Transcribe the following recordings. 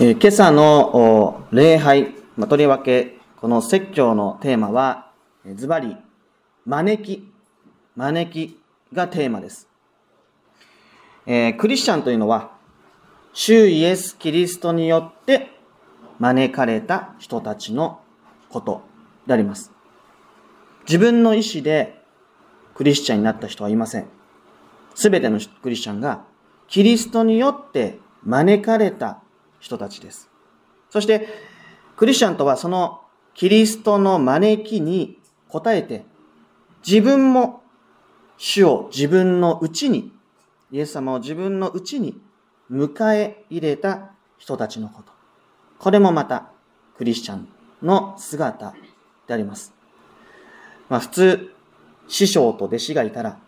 えー今朝の礼拝、まあとりわけ、この説教のテーマは、えズバリ、招き、招きがテーマです。えークリスチャンというのは、主イエス・キリストによって招かれた人たちのことであります。自分の意思でクリスチャンになった人はいません。すべてのクリスチャンがキリストによって招かれた人たちです。そして、クリスチャンとはそのキリストの招きに応えて、自分も主を自分のうちに、イエス様を自分のうちに迎え入れた人たちのこと。これもまたクリスチャンの姿であります。まあ普通、師匠と弟子がいたら、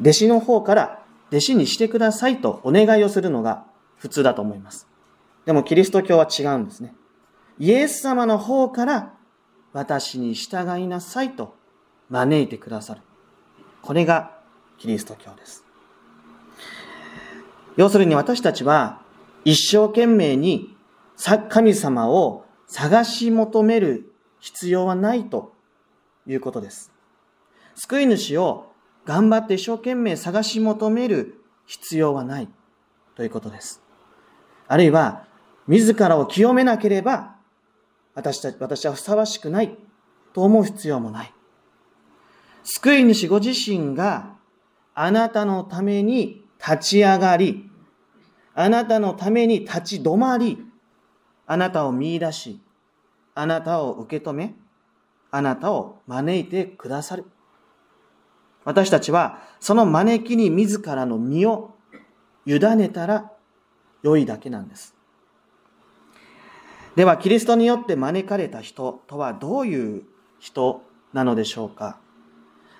弟子の方から弟子にしてくださいとお願いをするのが普通だと思います。でもキリスト教は違うんですね。イエス様の方から私に従いなさいと招いてくださる。これがキリスト教です。要するに私たちは一生懸命に神様を探し求める必要はないということです。救い主を頑張って一生懸命探し求める必要はないということです。あるいは、自らを清めなければ、私たち、私はふさわしくないと思う必要もない。救い主ご自身があなたのために立ち上がり、あなたのために立ち止まり、あなたを見出し、あなたを受け止め、あなたを招いてくださる。私たちはその招きに自らの身を委ねたら良いだけなんです。では、キリストによって招かれた人とはどういう人なのでしょうか？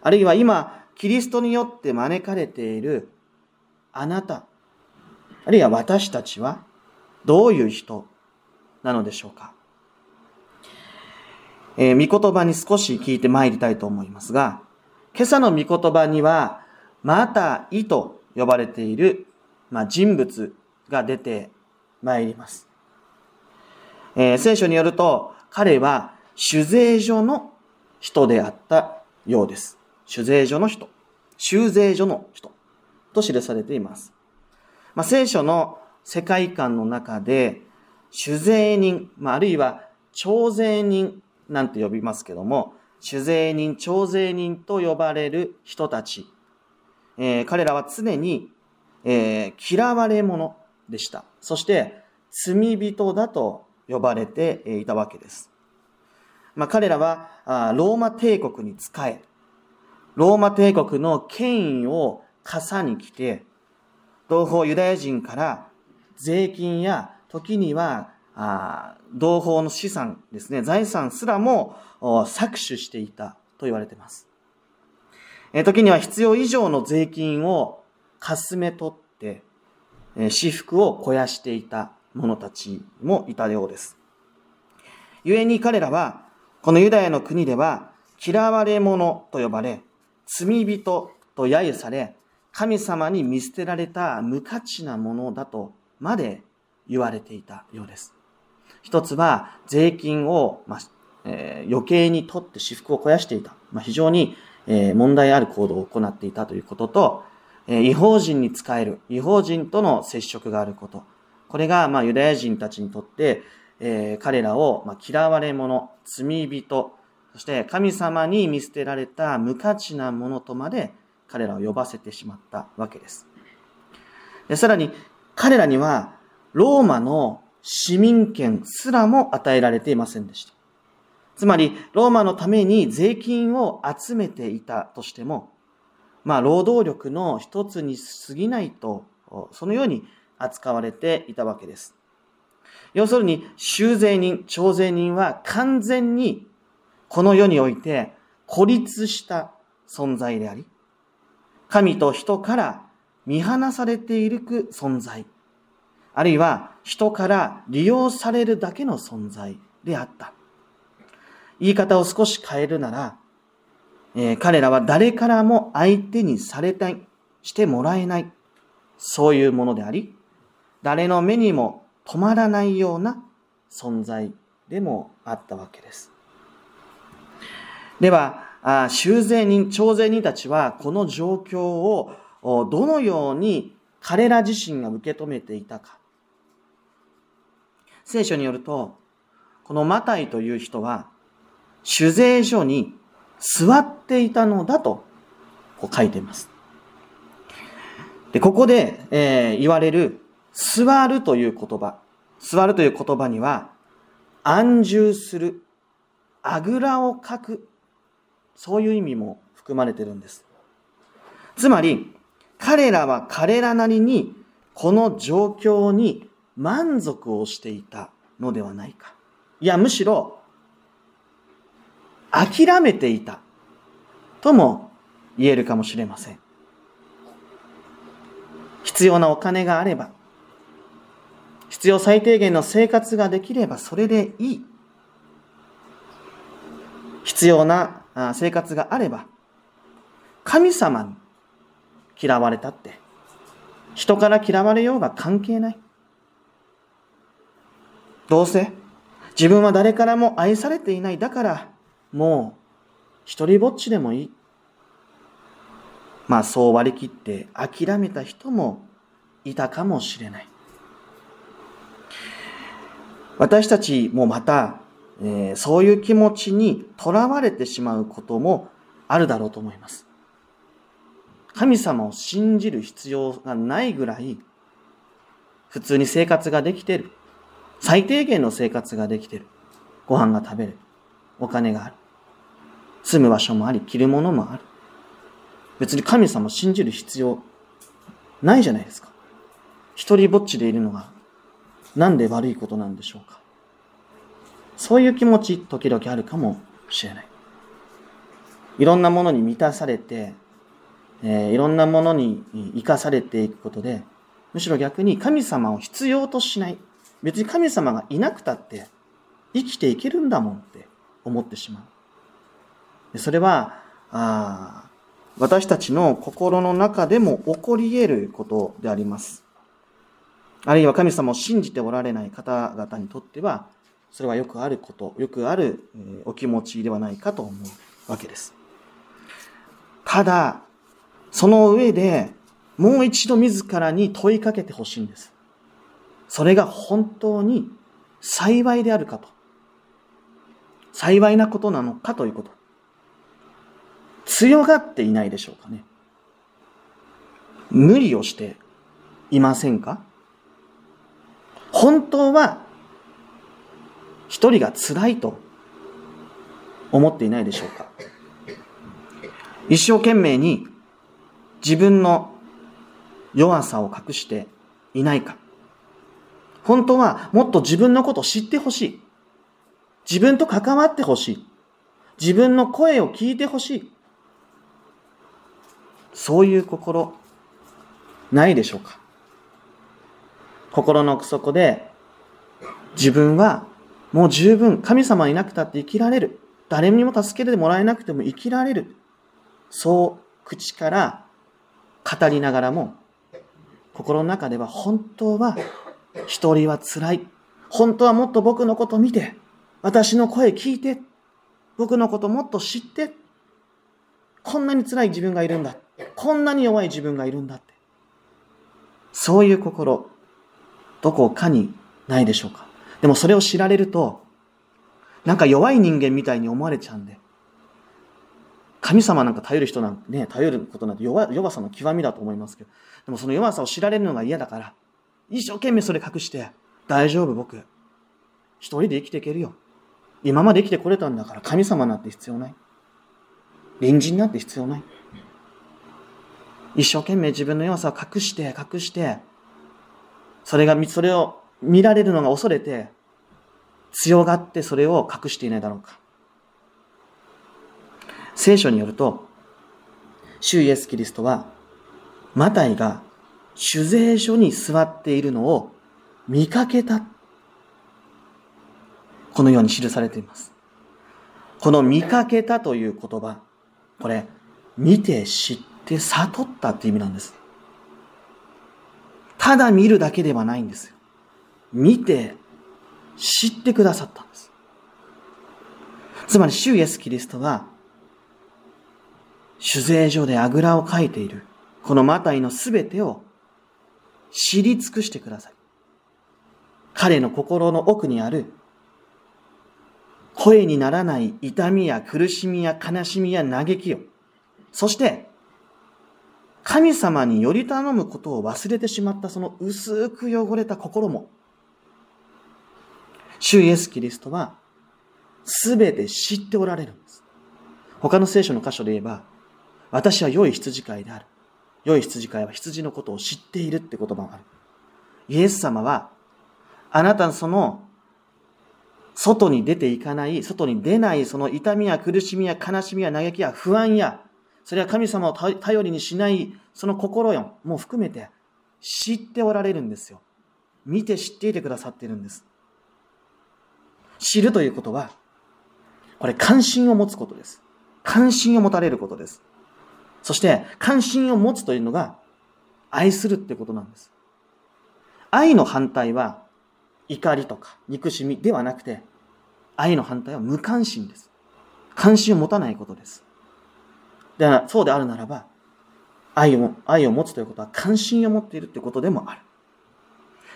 あるいは今、キリストによって招かれているあなた、あるいは私たちはどういう人なのでしょうか？えー、御言葉に少し聞いて参りたいと思いますが、今朝の御言葉には、マタイと呼ばれている、まあ、人物が出て参ります。えー聖書によると、彼は酒税所の人であったようです。酒税所の人。修税所の人。と記されています。まあ、聖書の世界観の中で、酒税人、まあ、あるいは徴税人なんて呼びますけども、酒税人、徴税人と呼ばれる人たち。えー彼らは常に、えー嫌われ者でした。そして、罪人だと呼ばれていたわけです。まあ、彼らはローマ帝国に仕え、ローマ帝国の権威を傘に来て、同胞ユダヤ人から税金や時には同胞の資産ですね、財産すらも搾取していたと言われています。時には必要以上の税金をかすめ取って、私服を肥やしていた者たちもいたようです。故に彼らは、このユダヤの国では、嫌われ者と呼ばれ、罪人と揶揄され、神様に見捨てられた無価値なものだとまで言われていたようです。一つは、税金を、まあえー余計に取って私服を肥やしていた。まあ、非常に、えー問題ある行動を行っていたということと、えー違法人に仕える、違法人との接触があること。これが、まあ、ユダヤ人たちにとって、えー彼らを、まあ、嫌われ者、罪人、そして神様に見捨てられた無価値なものとまで彼らを呼ばせてしまったわけです。でさらに、彼らには、ローマの市民権すらも与えられていませんでした。つまり、ローマのために税金を集めていたとしても、まあ、労働力の一つに過ぎないと、そのように扱われていたわけです。要するに、修税人、徴税人は完全にこの世において孤立した存在であり、神と人から見放されている存在、あるいは人から利用されるだけの存在であった。言い方を少し変えるなら、えー彼らは誰からも相手にされたい、してもらえない、そういうものであり、誰の目にも止まらないような存在でもあったわけです。では、修税人、徴税人たちはこの状況をどのように彼ら自身が受け止めていたか。聖書によると、このマタイという人は、酒税所に座っていたのだとこう書いています。で、ここで、えー、言われる座るという言葉。座るという言葉には、安住する、あぐらをかく、そういう意味も含まれてるんです。つまり、彼らは彼らなりにこの状況に満足をしていたのではないか。いや、むしろ、諦めていたとも言えるかもしれません。必要なお金があれば、必要最低限の生活ができればそれでいい。必要な生活があれば、神様に嫌われたって、人から嫌われようが関係ない。どうせ自分は誰からも愛されていない。だから、もう一人ぼっちでもいい。まあそう割り切って諦めた人もいたかもしれない。私たちもまた、えー、そういう気持ちにとらわれてしまうこともあるだろうと思います。神様を信じる必要がないぐらい、普通に生活ができてる。最低限の生活ができてる。ご飯が食べる。お金がある。住む場所もあり、着るものもある。別に神様を信じる必要ないじゃないですか。一人ぼっちでいるのがなんで悪いことなんでしょうか？そういう気持ち、時々あるかもしれない。いろんなものに満たされて、えー、いろんなものに生かされていくことで、むしろ逆に神様を必要としない。別に神様がいなくたって生きていけるんだもんって思ってしまう。それは、あ私たちの心の中でも起こり得ることであります。あるいは神様を信じておられない方々にとっては、それはよくあること、よくあるお気持ちではないかと思うわけです。ただ、その上でもう一度自らに問いかけてほしいんです。それが本当に幸いであるかと。幸いなことなのかということ。強がっていないでしょうかね。無理をしていませんか？本当は一人が辛いと思っていないでしょうか？一生懸命に自分の弱さを隠していないか？本当はもっと自分のことを知ってほしい。自分と関わってほしい。自分の声を聞いてほしい。そういう心、ないでしょうか？心の奥底で、自分はもう十分神様いなくたって生きられる。誰にも助けてもらえなくても生きられる。そう口から語りながらも、心の中では本当は一人は辛い。本当はもっと僕のこと見て、私の声聞いて、僕のこともっと知って、こんなに辛い自分がいるんだ。こんなに弱い自分がいるんだって。そういう心、どこかにないでしょうか？でもそれを知られると、なんか弱い人間みたいに思われちゃうんで、神様なんか頼る人なんね、頼ることなんて弱弱さの極みだと思いますけど、でもその弱さを知られるのが嫌だから、一生懸命それ隠して、大丈夫僕。一人で生きていけるよ。今まで生きてこれたんだから神様なんて必要ない。隣人なんて必要ない。一生懸命自分の弱さを隠して、隠して、それが、それを見られるのが恐れて、強がってそれを隠していないだろうか。聖書によると、主イエス・キリストは、マタイが酒税所に座っているのを見かけた。このように記されています。この見かけたという言葉、これ、見て知って悟ったって意味なんです。ただ見るだけではないんですよ。見て、知ってくださったんです。つまり、主イエス・キリストは、酒税所であぐらをかいている、このマタイのすべてを知り尽くしてください。彼の心の奥にある声にならない痛みや苦しみや悲しみや嘆きを、そして神様により頼むことを忘れてしまったその薄く汚れた心も、主イエス・キリストはすべて知っておられるんです。他の聖書の箇所で言えば、私は良い羊飼いである。良い羊飼いは羊のことを知っているって言葉がある。イエス様は、あなたのその、外に出ていかない、外に出ないその痛みや苦しみや悲しみや嘆きや不安や、それは神様を頼りにしないその心よ、もう含めて知っておられるんですよ。見て知っていてくださっているんです。知るということは、これ関心を持つことです。関心を持たれることです。そして、関心を持つというのが、愛するってことなんです。愛の反対は、怒りとか憎しみではなくて、愛の反対は無関心です。関心を持たないことです。でそうであるならば、愛を、愛を持つということは関心を持っているということでもある。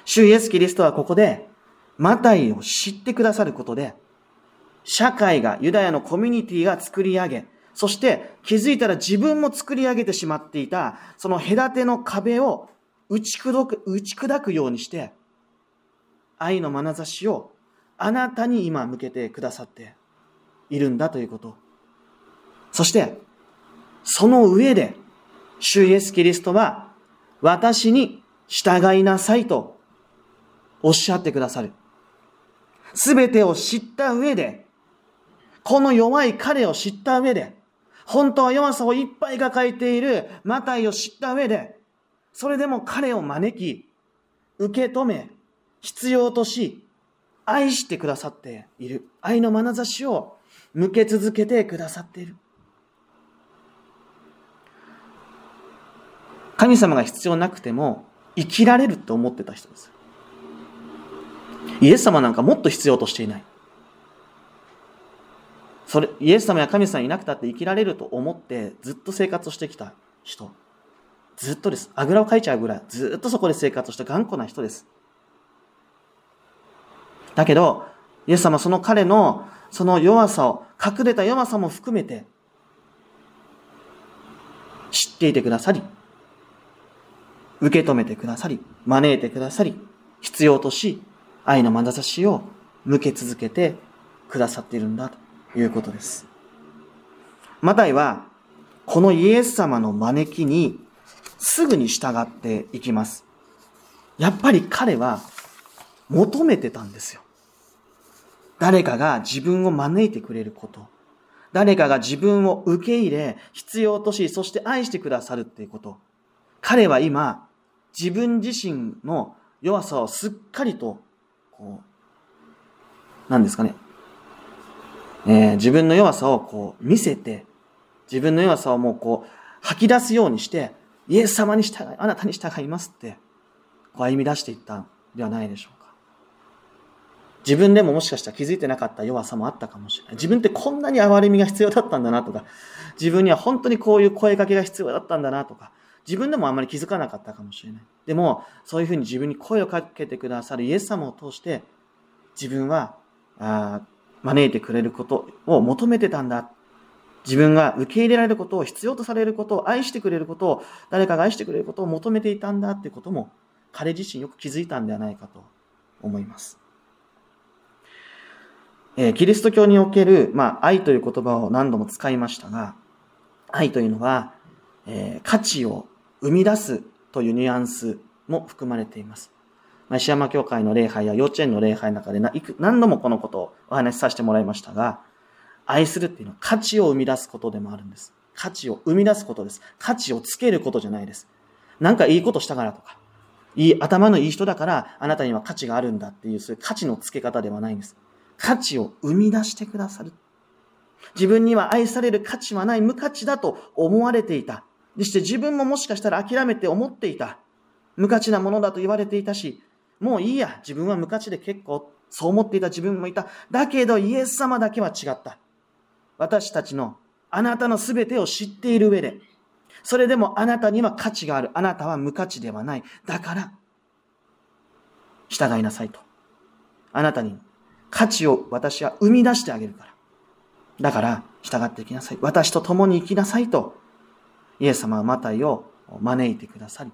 主イエス・キリストはここで、マタイを知ってくださることで、社会が、ユダヤのコミュニティが作り上げ、そして気づいたら自分も作り上げてしまっていた、その隔ての壁を打ち砕く、打ち砕くようにして、愛の眼差しをあなたに今向けてくださっているんだということ。そして、その上で、主イエス・キリストは、私に従いなさいとおっしゃってくださる。すべてを知った上で、この弱い彼を知った上で、本当は弱さをいっぱい抱えているマタイを知った上で、それでも彼を招き、受け止め、必要とし、愛してくださっている。愛の眼差しを向け続けてくださっている。神様が必要なくても生きられると思ってた人です。イエス様なんかもっと必要としていない。それ、イエス様や神様いなくたって生きられると思ってずっと生活をしてきた人。ずっとです。あぐらをかいちゃうぐらい、ずっとそこで生活をした頑固な人です。だけど、イエス様その彼のその弱さを、隠れた弱さも含めて、知っていてくださり、受け止めてくださり、招いてくださり、必要とし、愛の眼差しを向け続けてくださっているんだと。いうことです。マタイは、このイエス様の招きにすぐに従っていきます。やっぱり彼は求めてたんですよ。誰かが自分を招いてくれること。誰かが自分を受け入れ、必要とし、そして愛してくださるっていうこと。彼は今、自分自身の弱さをすっかりと、こう、何ですかね、えー、自分の弱さをこう見せて、自分の弱さをもうこう吐き出すようにして、イエス様に従い、あなたに従いますって、こう歩み出していったんではないでしょうか。自分でももしかしたら気づいてなかった弱さもあったかもしれない。自分ってこんなに憐れみが必要だったんだなとか、自分には本当にこういう声かけが必要だったんだなとか、自分でもあんまり気づかなかったかもしれない。でも、そういうふうに自分に声をかけてくださるイエス様を通して、自分は、あ招いてくれることを求めてたんだ。自分が受け入れられることを、必要とされることを、愛してくれることを、誰かが愛してくれることを求めていたんだってことも、彼自身よく気づいたんではないかと思います。えー、キリスト教における、まあ、愛という言葉を何度も使いましたが、愛というのは、えー、価値を生み出すというニュアンスも含まれています。まあ石山教会の礼拝や幼稚園の礼拝の中で何度もこのことをお話しさせてもらいましたが、愛するっていうのは価値を生み出すことでもあるんです。価値を生み出すことです。価値をつけることじゃないです。なんかいいことしたからとか、いい、頭のいい人だからあなたには価値があるんだっていう、そういう価値のつけ方ではないんです。価値を生み出してくださる。自分には愛される価値はない無価値だと思われていた。そして自分ももしかしたら諦めて思っていた。無価値なものだと言われていたし、もういいや。自分は無価値で結構、そう思っていた自分もいた。だけどイエス様だけは違った。私たちの、あなたの全てを知っている上で、それでもあなたには価値がある。あなたは無価値ではない。だから、従いなさいと。あなたに価値を私は生み出してあげるから。だから、従っていきなさい。私と共に生きなさいと、イエス様はマタイを招いてくださり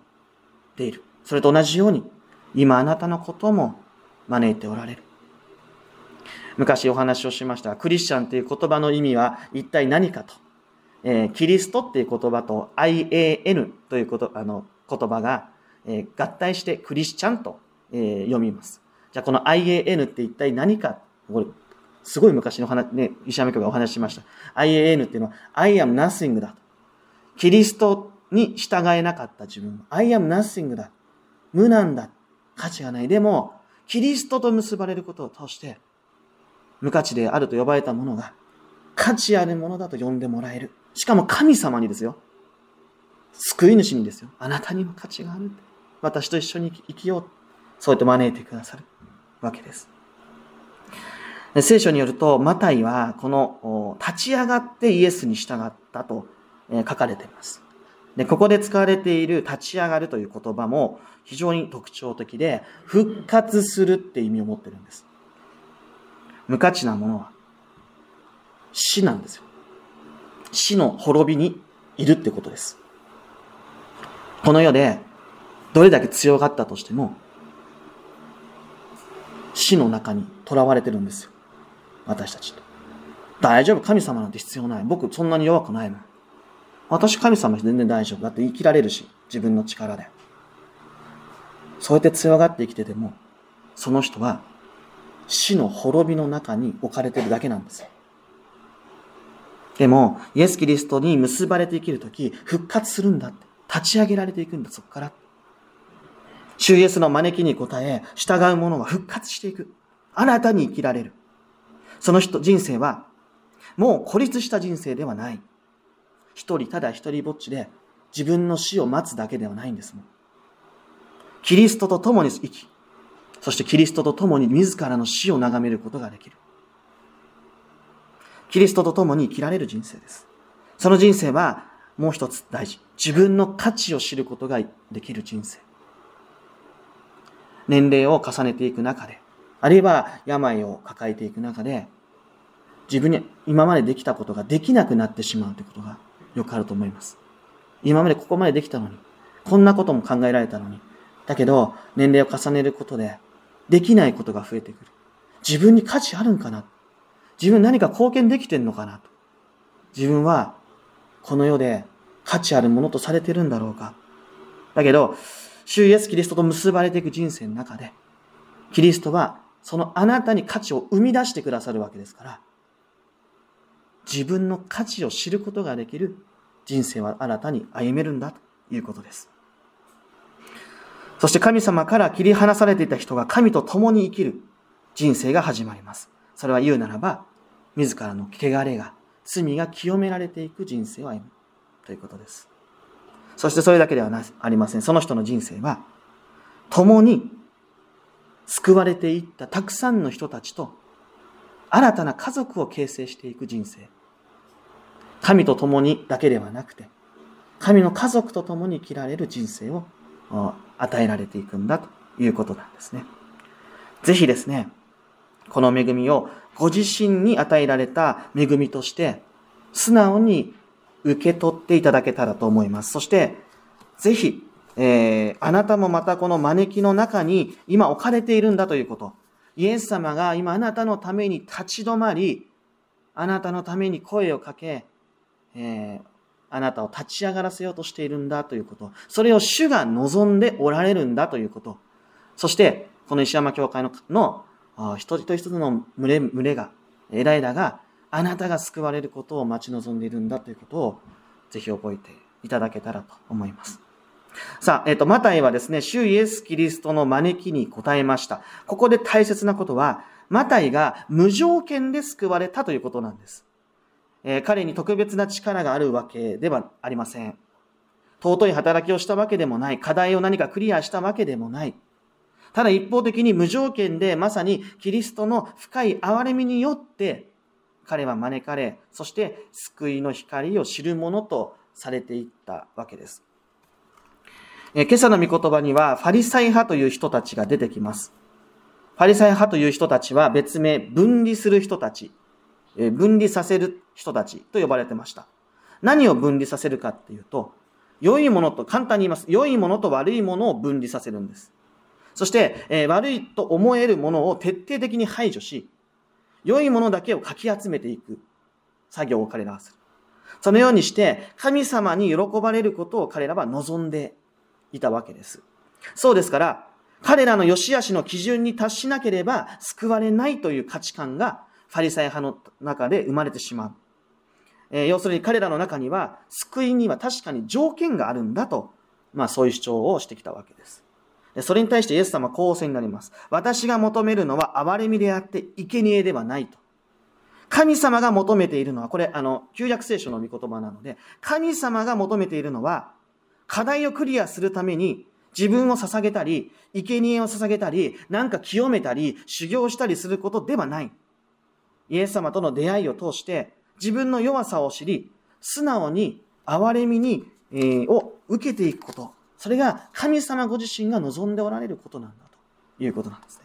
ている。それと同じように、今あなたのことも招いておられる。昔お話をしました。クリスチャンという言葉の意味は一体何かと。えー、キリストっていう言葉と IAN ということあの言葉が、えー、合体してクリスチャンと、えー、読みます。じゃあこの IAN って一体何かこれ、すごい昔の話、ね、石山教がお話ししました。IAN っていうのは I am nothing だと。キリストに従えなかった自分。I am nothing だ。無なんだ。価値がない。でも、キリストと結ばれることを通して、無価値であると呼ばれたものが、価値あるものだと呼んでもらえる。しかも神様にですよ。救い主にですよ。あなたにも価値がある。私と一緒に生きよう。そうやって招いてくださるわけです。聖書によると、マタイはこの立ち上がってイエスに従ったと書かれています。で、ここで使われている立ち上がるという言葉も非常に特徴的で、復活するって意味を持ってるんです。無価値なものは死なんですよ。死の滅びにいるってことです。この世でどれだけ強がったとしても、死の中に囚われてるんですよ。私たちと。大丈夫、神様なんて必要ない。僕そんなに弱くないもん。私神様全然大丈夫。だって生きられるし、自分の力で。そうやって強がって生きてても、その人は死の滅びの中に置かれてるだけなんですよ。でも、イエス・キリストに結ばれて生きるとき、復活するんだって。立ち上げられていくんだ、そこから。主イエスの招きに応え、従う者は復活していく。新たに生きられる。その人、人生は、もう孤立した人生ではない。一人ただ一人ぼっちで自分の死を待つだけではないんですもん。キリストと共に生き、そしてキリストと共に自らの死を眺めることができる。キリストと共に生きられる人生です。その人生はもう一つ大事。自分の価値を知ることができる人生。年齢を重ねていく中で、あるいは病を抱えていく中で、自分に今までできたことができなくなってしまうということがよくあると思います。今までここまでできたのに、こんなことも考えられたのに、だけど、年齢を重ねることで、できないことが増えてくる。自分に価値あるんかな？自分何か貢献できてんのかな？と。自分は、この世で価値あるものとされてるんだろうか？だけど、主イエスキリストと結ばれていく人生の中で、キリストは、そのあなたに価値を生み出してくださるわけですから、自分の価値を知ることができる人生は新たに歩めるんだということです。そして神様から切り離されていた人が神と共に生きる人生が始まります。それは言うならば、自らの汚れが、罪が清められていく人生を歩むということです。そしてそれだけではありません。その人の人生は、共に救われていったたくさんの人たちと新たな家族を形成していく人生。神と共にだけではなくて、神の家族と共に生きられる人生を与えられていくんだということなんですね。ぜひですね、この恵みをご自身に与えられた恵みとして、素直に受け取っていただけたらと思います。そして、ぜひ、えー、あなたもまたこの招きの中に今置かれているんだということ、イエス様が今あなたのために立ち止まり、あなたのために声をかけ、えー、あなたを立ち上がらせようとしているんだということ。それを主が望んでおられるんだということ。そして、この石山教会のの一人一つの群れ群れが、エライラがあなたが救われることを待ち望んでいるんだということをぜひ覚えていただけたらと思います。さあ、えっ、ー、と、マタイはですね、主イエス・キリストの招きに答えました。ここで大切なことは、マタイが無条件で救われたということなんです。え、彼に特別な力があるわけではありません。尊い働きをしたわけでもない。課題を何かクリアしたわけでもない。ただ一方的に無条件でまさにキリストの深い憐れみによって彼は招かれ、そして救いの光を知るものとされていったわけです。え今朝の御言葉にはファリサイ派という人たちが出てきます。ファリサイ派という人たちは別名分離する人たち、分離させる人たちと呼ばれてました。何を分離させるかっていうと、良いものと、簡単に言います。良いものと悪いものを分離させるんです。そして、えー、悪いと思えるものを徹底的に排除し、良いものだけをかき集めていく作業を彼らはする。そのようにして、神様に喜ばれることを彼らは望んでいたわけです。そうですから、彼らの良し悪しの基準に達しなければ救われないという価値観がファリサイ派の中で生まれてしまう。えー、要するに彼らの中には、救いには確かに条件があるんだと、まあそういう主張をしてきたわけです。でそれに対してイエス様は公正になります。私が求めるのは憐れみであって、生贄ではないと。神様が求めているのは、これ、あの、旧約聖書の御言葉なので、神様が求めているのは、課題をクリアするために、自分を捧げたり、生贄を捧げたり、なんか清めたり、修行したりすることではない。イエス様との出会いを通して、自分の弱さを知り、素直に憐れみに、えー、を受けていくこと。それが神様ご自身が望んでおられることなんだということなんですね。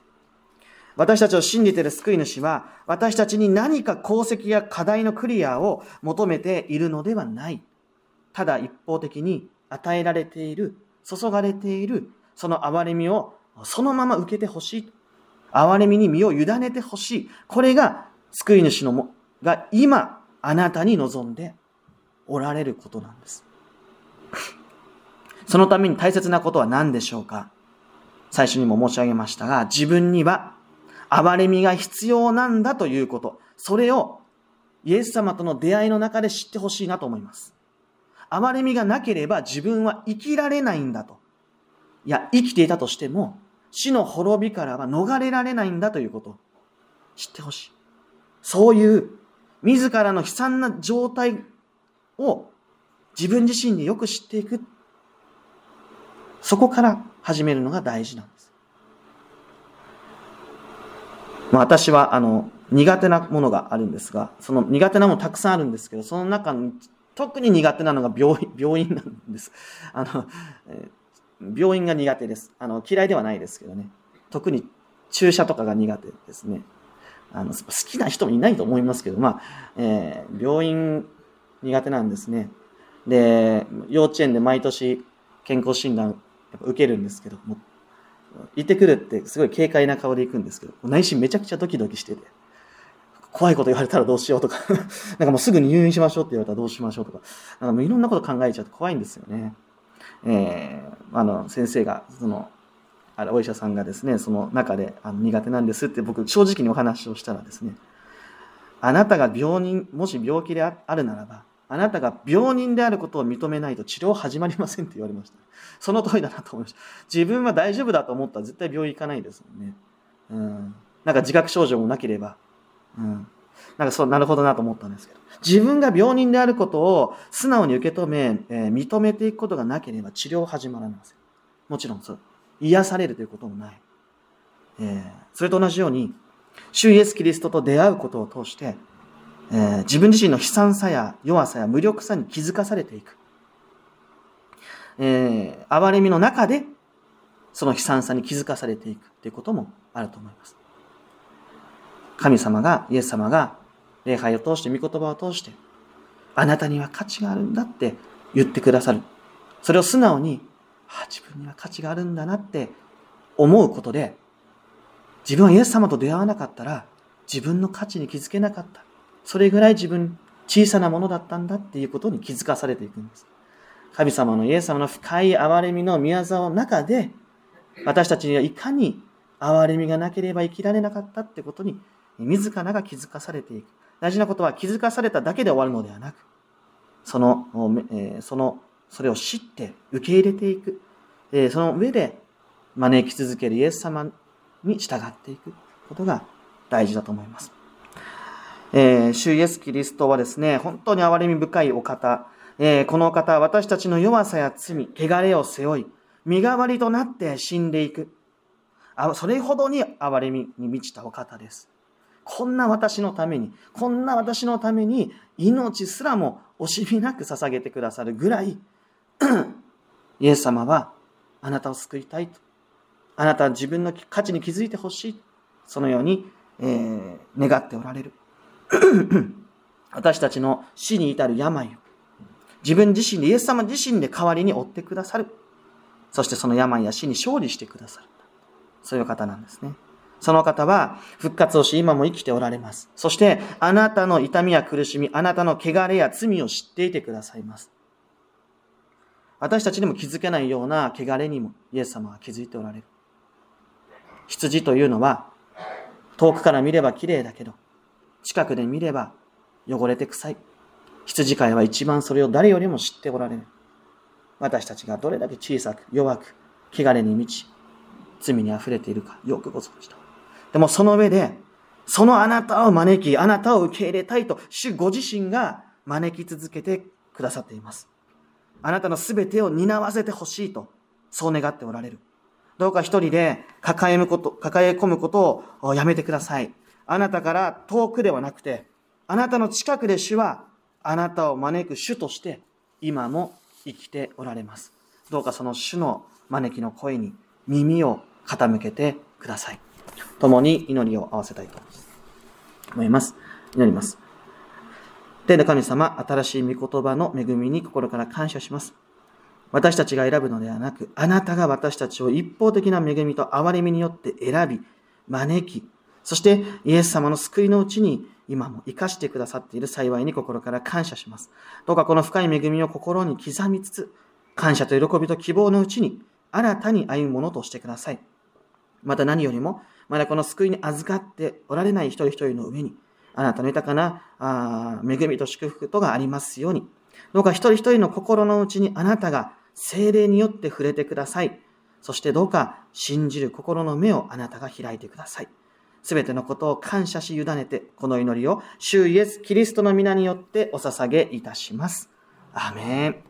私たちを信じている救い主は、私たちに何か功績や課題のクリアを求めているのではない。ただ一方的に与えられている、注がれている、その憐れみをそのまま受けてほしい。憐れみに身を委ねてほしい。これが救い主のも、が今あなたに望んでおられることなんです。そのために大切なことは何でしょうか？最初にも申し上げましたが、自分には憐れみが必要なんだということ。それをイエス様との出会いの中で知ってほしいなと思います。憐れみがなければ自分は生きられないんだと。いや、生きていたとしても、死の滅びからは逃れられないんだということ知ってほしい。そういう自らの悲惨な状態を自分自身によく知っていく。そこから始めるのが大事なんです。まあ、私は、あの、苦手なものがあるんですが、その苦手なものたくさんあるんですけど、その中に特に苦手なのが病院、病院なんです。あの、病院が苦手です。あの、嫌いではないですけどね。特に注射とかが苦手ですね。あの、好きな人もいないと思いますけど、まあ、えー、病院苦手なんですね。で、幼稚園で毎年健康診断受けるんですけど、も行ってくるってすごい軽快な顔で行くんですけど、内心めちゃくちゃドキドキしてて、怖いこと言われたらどうしようとか なんかもうすぐに入院しましょうって言われたらどうしましょうとか、なんかもういろんなこと考えちゃって怖いんですよね。えー、あの、先生が、その、あれお医者さんがですねその中であの苦手なんですって僕正直にお話をしたらですねあなたが病人もし病気であるならばあなたが病人であることを認めないと治療始まりませんって言われました。その通りだなと思いました。自分は大丈夫だと思ったら絶対病院行かないですもんね。うん。なんか自覚症状もなければ。うん。なんかそう、なるほどなと思ったんですけど。自分が病人であることを素直に受け止め、えー、認めていくことがなければ治療始まらません。もちろんそう。癒されるということもない。えー、それと同じように、主イエス・キリストと出会うことを通して、えー、自分自身の悲惨さや弱さや無力さに気づかされていく。えー、憐れみの中で、その悲惨さに気づかされていくということもあると思います。神様が、イエス様が、礼拝を通して、御言葉を通して、あなたには価値があるんだって言ってくださる。それを素直にあ自分には価値があるんだなって思うことで、自分はイエス様と出会わなかったら、自分の価値に気づけなかった。それぐらい自分、小さなものだったんだっていうことに気づかされていくんです。神様のイエス様の深い憐れみの宮沢の中で、私たちにはいかに憐れみがなければ生きられなかったってことに、自らが気づかされていく。大事なことは気づかされただけで終わるのではなく、その、え、そのそれを知って受け入れていく。えその上で招き続けるイエス様に従っていくことが大事だと思います。えー、主イエス・キリストはですね、本当に憐れみ深いお方。えー、このお方は私たちの弱さや罪、汚れを背負い、身代わりとなって死んでいく。あそれほどに憐れみに満ちたお方です。こんな私のために、こんな私のために命すらも惜しみなく捧げてくださるぐらい、イエス様はあなたを救いたいと。あなたは自分の価値に気づいてほしい。そのように、えー、願っておられる。私たちの死に至る病を自分自身で、イエス様自身で代わりに追ってくださる。そしてその病や死に勝利してくださる。そういう方なんですね。その方は復活をし、今も生きておられます。そして、あなたの痛みや苦しみ、あなたの汚れや罪を知っていてくださいます。私たちにも気づけないような汚れにもイエス様は気づいておられる。羊というのは、遠くから見れば綺麗だけど、近くで見れば汚れて臭い。羊飼いは一番それを誰よりも知っておられる。私たちがどれだけ小さく、弱く、汚れに満ち、罪に溢れているか、よくご存知だ。でもその上で、そのあなたを招き、あなたを受け入れたいと、主ご自身が招き続けてくださっています。あなたの全てを担わせてほしいと、そう願っておられる。どうか一人で抱えこと、抱え込むことをやめてください。あなたから遠くではなくて、あなたの近くで主は、あなたを招く主として、今も生きておられます。どうかその主の招きの声に耳を傾けてください。共に祈りを合わせたいと思います。祈ります。天の神様、新しい御言葉の恵みに心から感謝します。私たちが選ぶのではなく、あなたが私たちを一方的な恵みと憐れみによって選び、招き、そしてイエス様の救いのうちに今も生かしてくださっている幸いに心から感謝します。どうかこの深い恵みを心に刻みつつ、感謝と喜びと希望のうちに新たに歩むものとしてください。また何よりも、まだこの救いに預かっておられない一人一人の上に、あなたの豊かなあ恵みと祝福とがありますように、どうか一人一人の心の内にあなたが精霊によって触れてください。そしてどうか信じる心の目をあなたが開いてください。すべてのことを感謝し委ねて、この祈りを、主イエス・キリストの皆によってお捧げいたします。アメン。